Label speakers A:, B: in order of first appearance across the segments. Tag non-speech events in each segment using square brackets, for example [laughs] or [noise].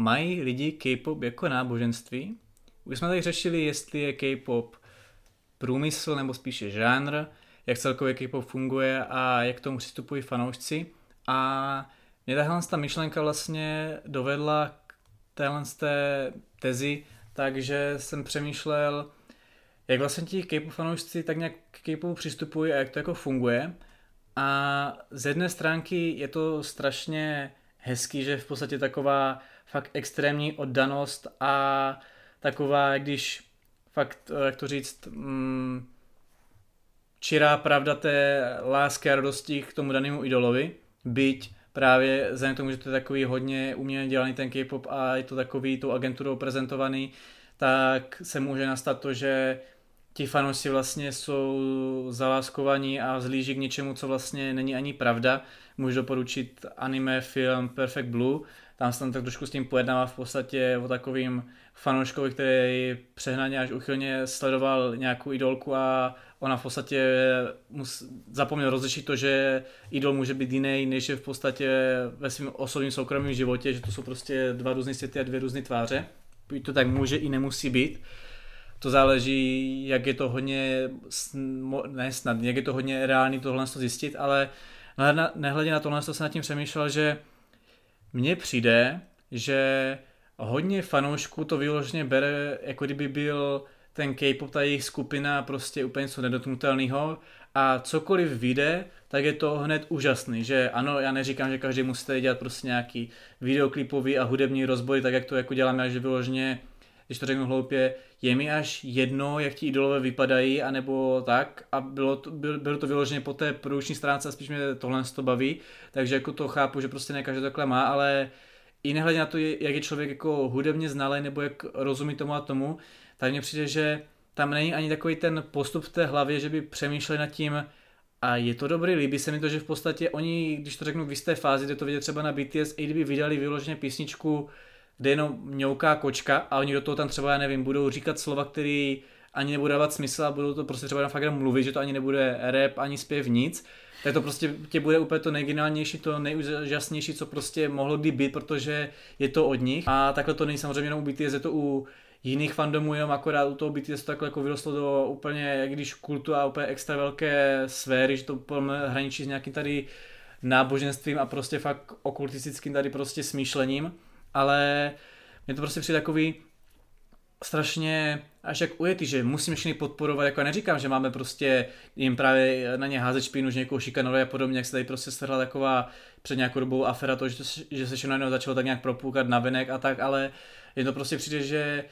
A: mají lidi K-pop jako náboženství. Už jsme tady řešili, jestli je K-pop průmysl nebo spíše žánr, jak celkově K-pop funguje a jak k tomu přistupují fanoušci. A mě tahle ta myšlenka vlastně dovedla k téhle té tezi, takže jsem přemýšlel, jak vlastně ti K-pop fanoušci tak nějak k K-popu přistupují a jak to jako funguje. A z jedné stránky je to strašně hezký, že v podstatě taková fakt extrémní oddanost a taková, když fakt, jak to říct, mm, čirá pravda té lásky a radosti k tomu danému idolovi, byť právě vzhledem k tomu, že to je takový hodně uměle dělaný ten K-pop a je to takový tou agenturou prezentovaný, tak se může nastat to, že ti fanoušci vlastně jsou zaláskovaní a zlíží k něčemu, co vlastně není ani pravda. Můžu doporučit anime film Perfect Blue, tam se tam tak trošku s tím pojednává v podstatě o takovým fanouškovi, který přehnaně až uchylně sledoval nějakou idolku a ona v podstatě mus, zapomněl rozlišit to, že idol může být jiný, než je v podstatě ve svém osobním soukromém životě, že to jsou prostě dva různé světy a dvě různé tváře. To tak může i nemusí být. To záleží, jak je to hodně, ne snad, jak je to hodně reálný tohle zjistit, ale nehledě na tohle se nad tím přemýšlel, že mně přijde, že hodně fanoušků to vyloženě bere, jako kdyby byl ten K-pop, ta jejich skupina prostě úplně něco nedotknutelného a cokoliv vyjde, tak je to hned úžasný, že ano, já neříkám, že každý musí dělat prostě nějaký videoklipový a hudební rozboj, tak jak to jako děláme, že vyloženě, když to řeknu hloupě, je mi až jedno, jak ti idolové vypadají, anebo tak a bylo to, bylo to vyloženě po té produkční stránce a spíš mě tohle to baví, takže jako to chápu, že prostě ne každý takhle má, ale i nehledě na to, jak je člověk jako hudebně znalý nebo jak rozumí tomu a tomu, tak mně přijde, že tam není ani takový ten postup v té hlavě, že by přemýšleli nad tím, a je to dobrý, líbí se mi to, že v podstatě oni, když to řeknu v jisté fázi, kde to vidět třeba na BTS, i kdyby vydali vyloženě písničku, kde jenom mňouká kočka a oni do toho tam třeba, já nevím, budou říkat slova, které ani nebudou dávat smysl a budou to prostě třeba fakt jenom mluvit, že to ani nebude rap, ani zpěv, nic, tak to prostě tě bude úplně to nejgeniálnější, to nejúžasnější, co prostě mohlo kdy být, protože je to od nich. A takhle to není samozřejmě jenom u BTS, je to u jiných fandomů, jenom akorát u toho BTS to takhle jako vyrostlo do úplně, jak když kultu a úplně extra velké sféry, že to hraničí s nějakým tady náboženstvím a prostě fakt okultistickým tady prostě smýšlením, ale mě to prostě přijde takový strašně až jak ujetý, že musíme všechny podporovat, jako já neříkám, že máme prostě jim právě na ně házet špínu, že někoho šikanovat a podobně, jak se tady prostě strhla taková před nějakou dobou afera to, že, to, že se všechno začalo tak nějak propůkat na venek a tak, ale je to prostě přijde, že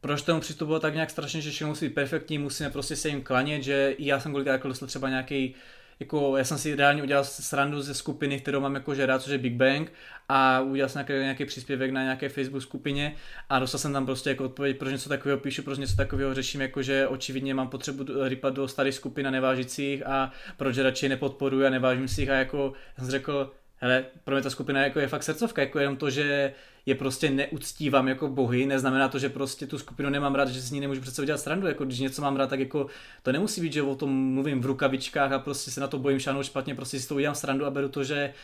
A: proč tomu přistupovat tak nějak strašně, že všechno musí být perfektní, musíme prostě se jim klanět, že i já jsem kolikrát jako dostal třeba nějaký jako já jsem si reálně udělal srandu ze skupiny, kterou mám jakože rád, což je Big Bang a udělal jsem nějaký, nějaký příspěvek na nějaké Facebook skupině a dostal jsem tam prostě jako odpověď, proč něco takového píšu, proč něco takového řeším, jakože očividně mám potřebu rypat do starých skupin a nevážících a proč radši nepodporuji a nevážím si jich a jako jsem řekl, hele, pro mě ta skupina jako je fakt srdcovka, jako jenom to, že je prostě neuctívám jako bohy, neznamená to, že prostě tu skupinu nemám rád, že s ní nemůžu přece udělat srandu, jako když něco mám rád, tak jako to nemusí být, že o tom mluvím v rukavičkách a prostě se na to bojím šánout špatně, prostě si to udělám srandu a beru to, že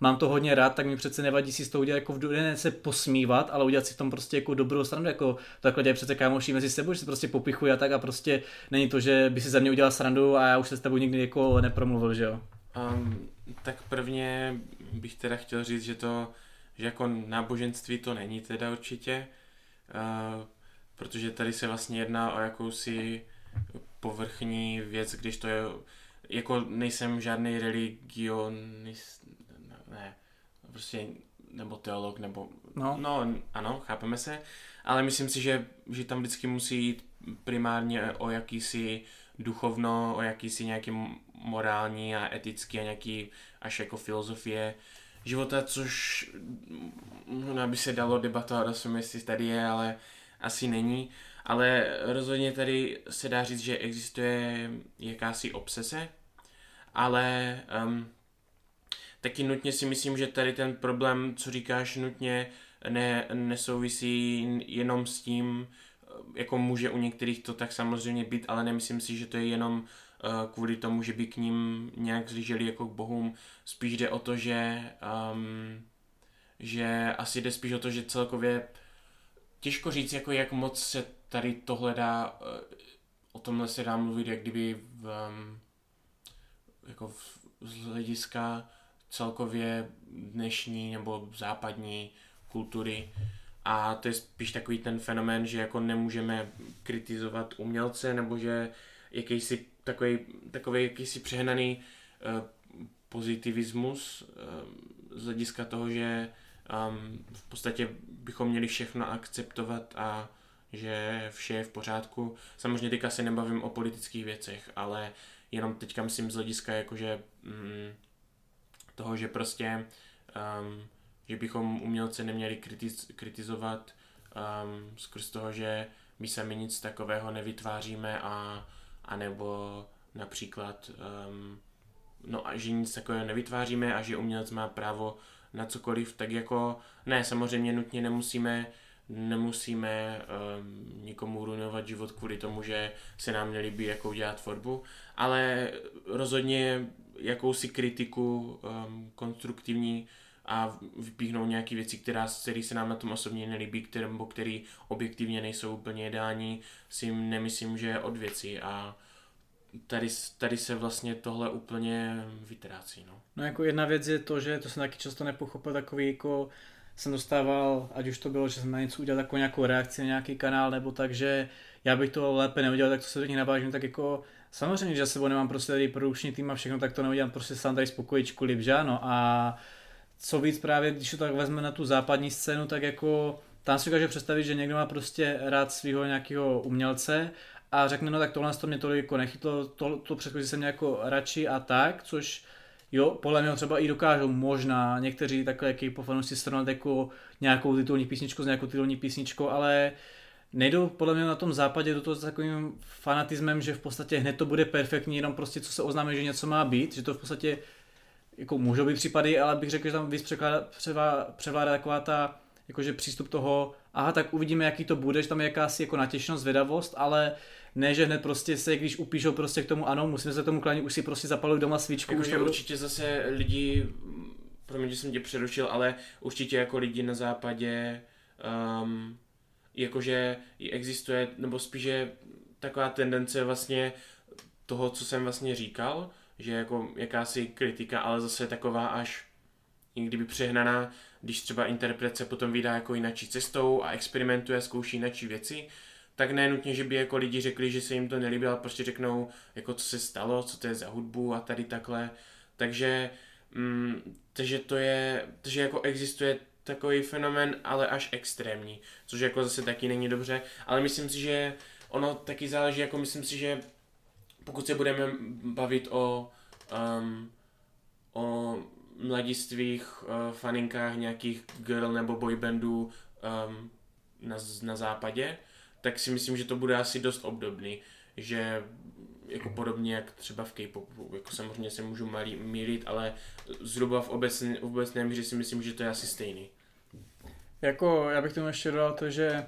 A: mám to hodně rád, tak mi přece nevadí si z toho udělat jako v ne se posmívat, ale udělat si v tom prostě jako dobrou srandu, jako takhle dělají přece kámoši mezi sebou, že se prostě popichují a tak a prostě není to, že by si za mě udělal srandu a já už se s tebou nikdy jako nepromluvil, že jo.
B: Um, tak prvně bych teda chtěl říct, že to, že jako náboženství to není teda určitě, uh, protože tady se vlastně jedná o jakousi povrchní věc, když to je, jako nejsem žádný religionist, ne, prostě, nebo teolog, nebo, no. no, ano, chápeme se, ale myslím si, že, že tam vždycky musí jít primárně o jakýsi duchovno, o jakýsi nějaký morální a etický a nějaký až jako filozofie života, což možná by se dalo debatovat o jestli tady je, ale asi není. Ale rozhodně tady se dá říct, že existuje jakási obsese, ale um, taky nutně si myslím, že tady ten problém, co říkáš, nutně ne, nesouvisí jenom s tím, jako může u některých to tak samozřejmě být, ale nemyslím si, že to je jenom Eh, kvůli tomu, že by k ním nějak zlíželi jako k bohům. Spíš jde o to, že, um, že asi jde spíš o to, že celkově těžko říct, jako jak moc se tady tohle dá, eh, o tomhle se dá mluvit, jak kdyby v, um, jako v, z hlediska celkově dnešní nebo západní kultury. A to je spíš takový ten fenomén, že jako nemůžeme kritizovat umělce, nebo že jakýsi takový, takový jakýsi přehnaný uh, pozitivismus uh, z hlediska toho, že um, v podstatě bychom měli všechno akceptovat a že vše je v pořádku. Samozřejmě teďka se nebavím o politických věcech, ale jenom teďka myslím z hlediska jakože mm, toho, že prostě um, že bychom umělce neměli kritiz, kritizovat um, skrz toho, že my sami nic takového nevytváříme a, a nebo například um, no a že nic takového nevytváříme a že umělec má právo na cokoliv, tak jako ne, samozřejmě nutně nemusíme nemusíme um, nikomu ruinovat život kvůli tomu, že se nám nelíbí, jakou dělat tvorbu, ale rozhodně jakousi kritiku um, konstruktivní a vypíchnout nějaké věci, která, které se nám na tom osobně nelíbí, které, nebo které objektivně nejsou úplně ideální, si nemyslím, že je od věci a tady, tady se vlastně tohle úplně vytrácí. No.
A: no jako jedna věc je to, že to jsem taky často nepochopil, takový jako jsem dostával, ať už to bylo, že jsem na něco udělal takovou nějakou reakci na nějaký kanál, nebo tak, že já bych to lépe neudělal, tak to se do nich navážím, tak jako samozřejmě, že já sebou nemám prostě tady produkční tým a všechno, tak to neudělám prostě sám tady spokojičku líp, že ano, a co víc právě, když to tak vezme na tu západní scénu, tak jako tam si dokáže představit, že někdo má prostě rád svého nějakého umělce a řekne, no tak tohle to mě tolik jako nechytlo, to, to předchozí jsem jako radši a tak, což jo, podle mě třeba i dokážou možná někteří takhle jaký po fanoušci srovnat jako nějakou titulní písničku s nějakou titulní písničkou, ale nejdou podle mě na tom západě do toho s takovým fanatismem, že v podstatě hned to bude perfektní, jenom prostě co se oznámí, že něco má být, že to v podstatě jako můžou být případy, ale bych řekl, že tam víc převládá, převládá taková ta jakože přístup toho, aha, tak uvidíme, jaký to bude, že tam je jakási jako natěšnost, zvědavost, ale ne, že hned prostě se, když upíšou prostě k tomu, ano, musíme se tomu klánit, už si prostě zapalují doma svíčku.
B: Jako, že určitě zase lidi, promiň, že jsem tě přerušil, ale určitě jako lidi na západě, um, jakože existuje, nebo spíše taková tendence vlastně toho, co jsem vlastně říkal, že jako jakási kritika, ale zase taková až i kdyby přehnaná, když třeba interpret se potom vydá jako jinačí cestou a experimentuje, zkouší jinačí věci, tak ne nutně, že by jako lidi řekli, že se jim to nelíbí, ale prostě řeknou, jako co se stalo, co to je za hudbu a tady takhle. Takže, mm, takže to je, takže jako existuje takový fenomen, ale až extrémní, což jako zase taky není dobře, ale myslím si, že ono taky záleží, jako myslím si, že pokud se budeme bavit o, um, o mladistvých uh, faninkách nějakých girl nebo boybandů um, na, na západě, tak si myslím, že to bude asi dost obdobný, že jako podobně jak třeba v K-popu, jako samozřejmě se můžu malý, mílit, ale zhruba v, obecně, v obecném míře si myslím, že to je asi stejný.
A: Jako, já bych tomu ještě dodal to, že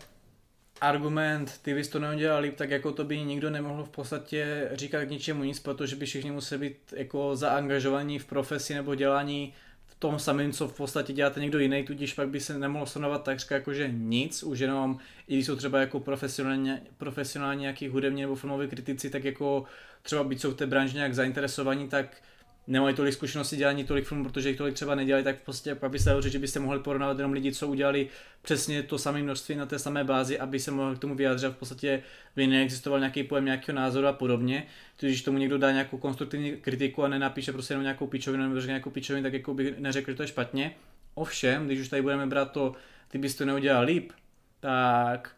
A: argument, ty bys to neudělal líp, tak jako to by nikdo nemohl v podstatě říkat k ničemu nic, protože by všichni museli být jako zaangažovaní v profesi nebo dělání v tom samém, co v podstatě děláte někdo jiný, tudíž pak by se nemohlo stanovat takřka jakože nic, už jenom, i když jsou třeba jako profesionálně, profesionálně nějaký hudební nebo filmoví kritici, tak jako třeba být jsou v té branži nějak zainteresovaní, tak nemají tolik zkušeností dělání tolik filmů, protože jich tolik třeba nedělali, tak podstatě pak by se dalo říct, že byste mohli porovnávat jenom lidi, co udělali přesně to samé množství na té samé bázi, aby se mohli k tomu vyjádřit. V podstatě by neexistoval nějaký pojem nějakého názoru a podobně. Když tomu někdo dá nějakou konstruktivní kritiku a nenapíše prostě jenom nějakou pičovinu nebo nějakou pičovinu, tak jako by neřekl, že to je špatně. Ovšem, když už tady budeme brát to, ty bys to neudělal líp, tak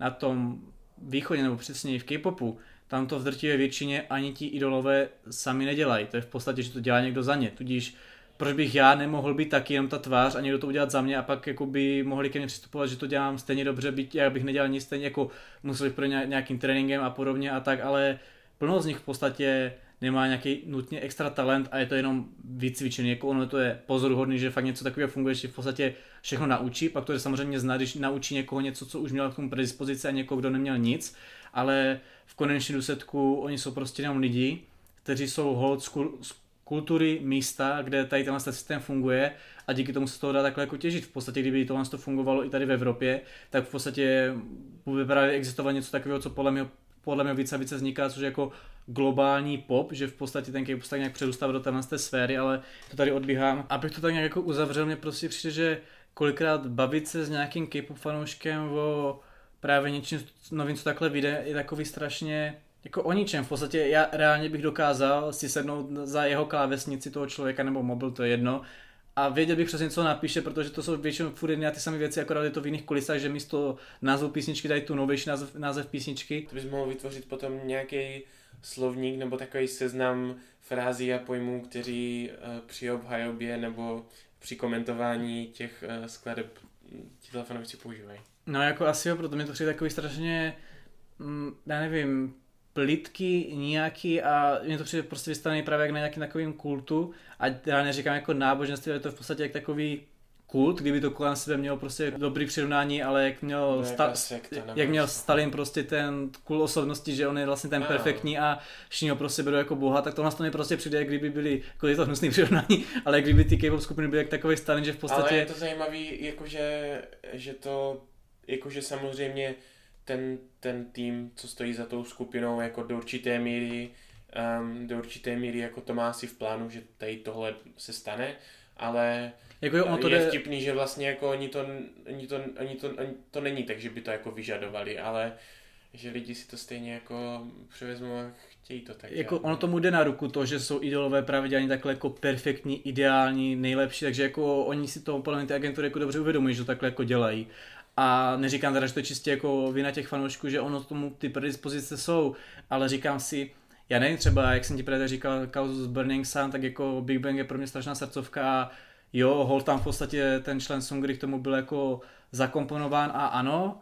A: na tom východě nebo přesně v K-popu, tam to v drtivé většině ani ti idolové sami nedělají. To je v podstatě, že to dělá někdo za ně. Tudíž proč bych já nemohl být taky jenom ta tvář a někdo to udělat za mě a pak jako by mohli ke mně přistupovat, že to dělám stejně dobře, byť já bych nedělal nic stejně jako musel bych pro nějakým tréninkem a podobně a tak, ale plno z nich v podstatě nemá nějaký nutně extra talent a je to jenom vycvičený, jako ono to je pozoruhodný, že fakt něco takového funguje, že v podstatě všechno naučí, pak to je samozřejmě znát, když naučí někoho něco, co už měl k tomu predispozici a někoho, kdo neměl nic, ale v konečném důsledku oni jsou prostě jenom lidi, kteří jsou hold kultury místa, kde tady tenhle systém funguje a díky tomu se toho dá takhle jako těžit. V podstatě, kdyby tohle to fungovalo i tady v Evropě, tak v podstatě bude právě existovat něco takového, co podle mě, podle mě více a více vzniká, což je jako globální pop, že v podstatě ten K-pop tak nějak předostává do téhle sféry, ale to tady odbíhám. Abych to tak nějak jako uzavřel, mě prostě přijde, že kolikrát bavit se s nějakým K-pop fanouškem o právě něčím novým, co takhle vyjde, je takový strašně jako o ničem. V podstatě já reálně bych dokázal si sednout za jeho klávesnici toho člověka nebo mobil, to je jedno, a věděl bych přesně, co napíše, protože to jsou většinou furt jedny a ty samé věci, akorát je to v jiných kulisách, že místo názvu písničky dají tu novější název, název písničky.
B: To bys mohl vytvořit potom nějaký slovník nebo takový seznam frází a pojmů, kteří uh, při obhajobě nebo při komentování těch uh, skladeb ti telefonovci používají.
A: No jako asi jo, proto mi to přijde takový strašně, mm, já nevím, plitky nějaký a mě to přijde prostě vystavený právě jak na nějakým takovým kultu a já neříkám jako náboženství, ale to je v podstatě jak takový kult, kdyby to kolem sebe mělo prostě dobrý přirovnání, ale jak měl, sta- sekta, jak měl Stalin prostě ten kult osobnosti, že on je vlastně ten no. perfektní a všichni ho prostě berou jako boha, tak to nás to mi prostě přijde, kdyby byli, jako je to hnusný [laughs] přirovnání, ale kdyby ty K-pop skupiny byly jak takový Stalin, že v podstatě... Ale
B: je to zajímavý, jakože, že to, jakože samozřejmě ten, ten tým, co stojí za tou skupinou, jako do určité míry, um, do určité míry jako to má asi v plánu, že tady tohle se stane, ale jako je, ono to je jde... vtipný, že vlastně jako oni to, oni to, oni to, oni to není tak, že by to jako vyžadovali, ale že lidi si to stejně jako převezmou a chtějí to tak.
A: Jako ono tomu jde na ruku to, že jsou idolové pravidelně takhle jako perfektní, ideální, nejlepší, takže jako oni si to podle ty agentury jako dobře uvědomují, že to takhle jako dělají. A neříkám teda, že to je čistě jako vina těch fanoušků, že ono tomu ty predispozice jsou, ale říkám si, já nevím, třeba, jak jsem ti právě říkal, kauzu z Burning Sun, tak jako Big Bang je pro mě strašná srdcovka a jo, hol tam v podstatě ten člen Songry k tomu byl jako zakomponován a ano,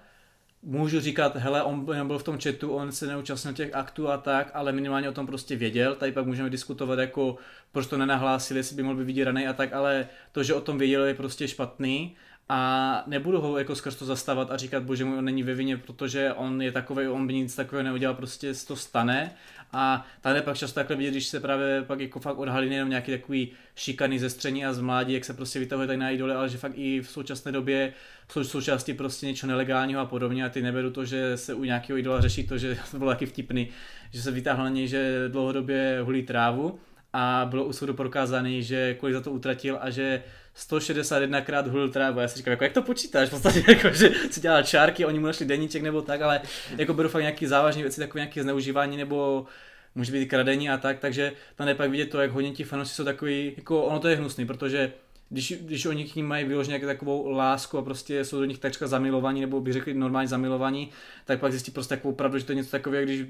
A: můžu říkat, hele, on byl v tom chatu, on se neúčastnil těch aktů a tak, ale minimálně o tom prostě věděl, tady pak můžeme diskutovat jako, proč to nenahlásili, jestli by mohl být vydíraný a tak, ale to, že o tom věděl, je prostě špatný a nebudu ho jako skrz to zastávat a říkat, bože můj, on není ve vině, protože on je takový, on by nic takového neudělal, prostě to stane. A tady pak často takhle vidět, když se právě pak jako fakt odhalí nejenom nějaký takový šikany ze stření a z mládí, jak se prostě vytahuje tady na idole, ale že fakt i v současné době jsou součástí prostě něco nelegálního a podobně a ty neberu to, že se u nějakého idola řeší to, že [laughs] to bylo taky vtipný, že se vytáhl na něj, že dlouhodobě hulí trávu a bylo u soudu prokázaný, že kolik za to utratil a že 161 krát hulil trávu. Já si říkám, jako, jak to počítáš? V podstatě, [laughs] jako, že si dělal čárky, oni mu našli deníček nebo tak, ale jako beru fakt nějaký závažné věci, takové nějaké zneužívání nebo může být kradení a tak, takže tam je pak vidět to, jak hodně ti fanoušci jsou takový, jako ono to je hnusný, protože když, když oni k ním mají vyloženě takovou lásku a prostě jsou do nich takřka zamilovaní, nebo bych řekl normálně zamilovaní, tak pak zjistí prostě takovou pravdu, že to je něco takového, když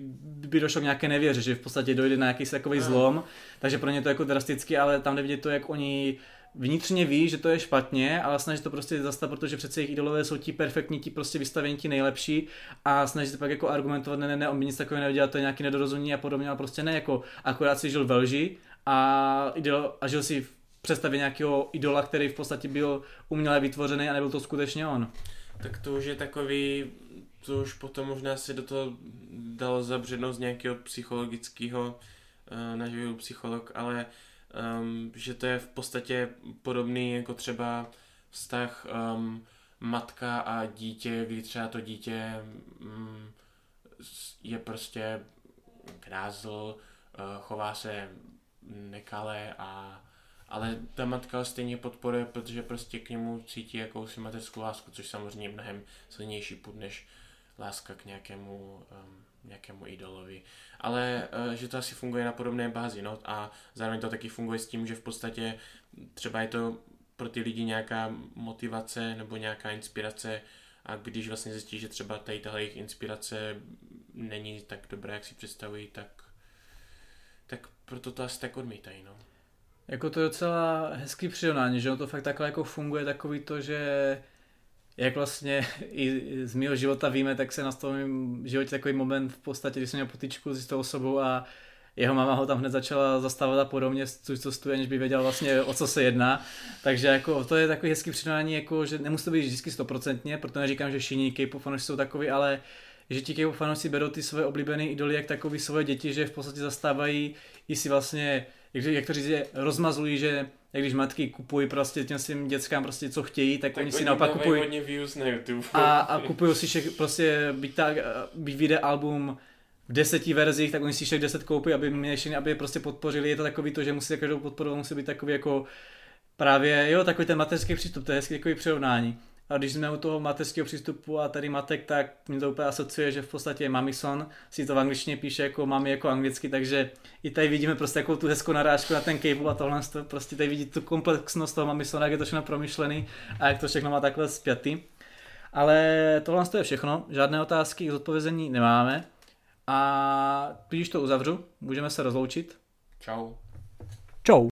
A: by došlo k nějaké nevěře, že v podstatě dojde na jakýsi takový zlom, takže pro ně to je jako drasticky, ale tam nevidět to, jak oni vnitřně ví, že to je špatně, ale snaží to prostě zastavit, protože přece jejich idolové jsou ti perfektní, ti prostě vystavení, ti nejlepší a snaží se pak jako argumentovat, ne, ne, ne, on by nic takového neudělal, to je nějaký nedorozumění a podobně, ale prostě ne, jako akorát si žil ve lži a, idol, a žil si v představě nějakého idola, který v podstatě byl uměle vytvořený a nebyl to skutečně on.
B: Tak to už je takový, to už potom možná se do toho dalo zabřednout z nějakého psychologického, uh, naživil psycholog, ale um, že to je v podstatě podobný jako třeba vztah um, matka a dítě, kdy třeba to dítě um, je prostě krázl, uh, chová se nekale a ale ta matka ho stejně podporuje, protože prostě k němu cítí jakousi mateřskou lásku, což samozřejmě je mnohem silnější put než láska k nějakému, um, nějakému idolovi. Ale uh, že to asi funguje na podobné bázi, no a zároveň to taky funguje s tím, že v podstatě třeba je to pro ty lidi nějaká motivace nebo nějaká inspirace a když vlastně zjistí, že třeba tady tahle jejich inspirace není tak dobrá, jak si představují, tak, tak proto to asi tak odmítají, no.
A: Jako to je docela hezký přirovnání, že to fakt takhle jako funguje takový to, že jak vlastně i z mého života víme, tak se na tom životě takový moment v podstatě, když jsem měl potičku s tou osobou a jeho mama ho tam hned začala zastávat a podobně, což co stuje, než by věděl vlastně o co se jedná. Takže jako to je takový hezký přirovnání, jako, že nemusí to být vždycky stoprocentně, proto neříkám, že všichni K-pop jsou takový, ale že ti K-pop fanoušci berou ty svoje oblíbené idoly jak takový svoje děti, že v podstatě zastávají i si vlastně jak, to říct, rozmazlují, že jak když matky kupují prostě těm svým dětskám prostě co chtějí, tak, tak oni si naopak kupují.
B: hodně views na YouTube.
A: A, a kupují si všech, prostě byť, tak, byť vyjde album v deseti verzích, tak oni si všech deset koupí, aby měli, aby prostě podpořili. Je to takový to, že musí každou podporovat, musí být takový jako právě, jo, takový ten mateřský přístup, to je hezký takový přirovnání. A když jsme u toho mateřského přístupu a tady matek, tak mě to úplně asociuje, že v podstatě Mamison si to v angličtině píše jako mami jako anglicky, takže i tady vidíme prostě jako tu hezkou narážku na ten cable a tohle, prostě tady vidíte tu komplexnost toho Mamisona, jak je to všechno promyšlený a jak to všechno má takhle zpětý. Ale tohle je všechno, žádné otázky k zodpovězení nemáme. A když to uzavřu, můžeme se rozloučit.
B: Čau.
A: Čau.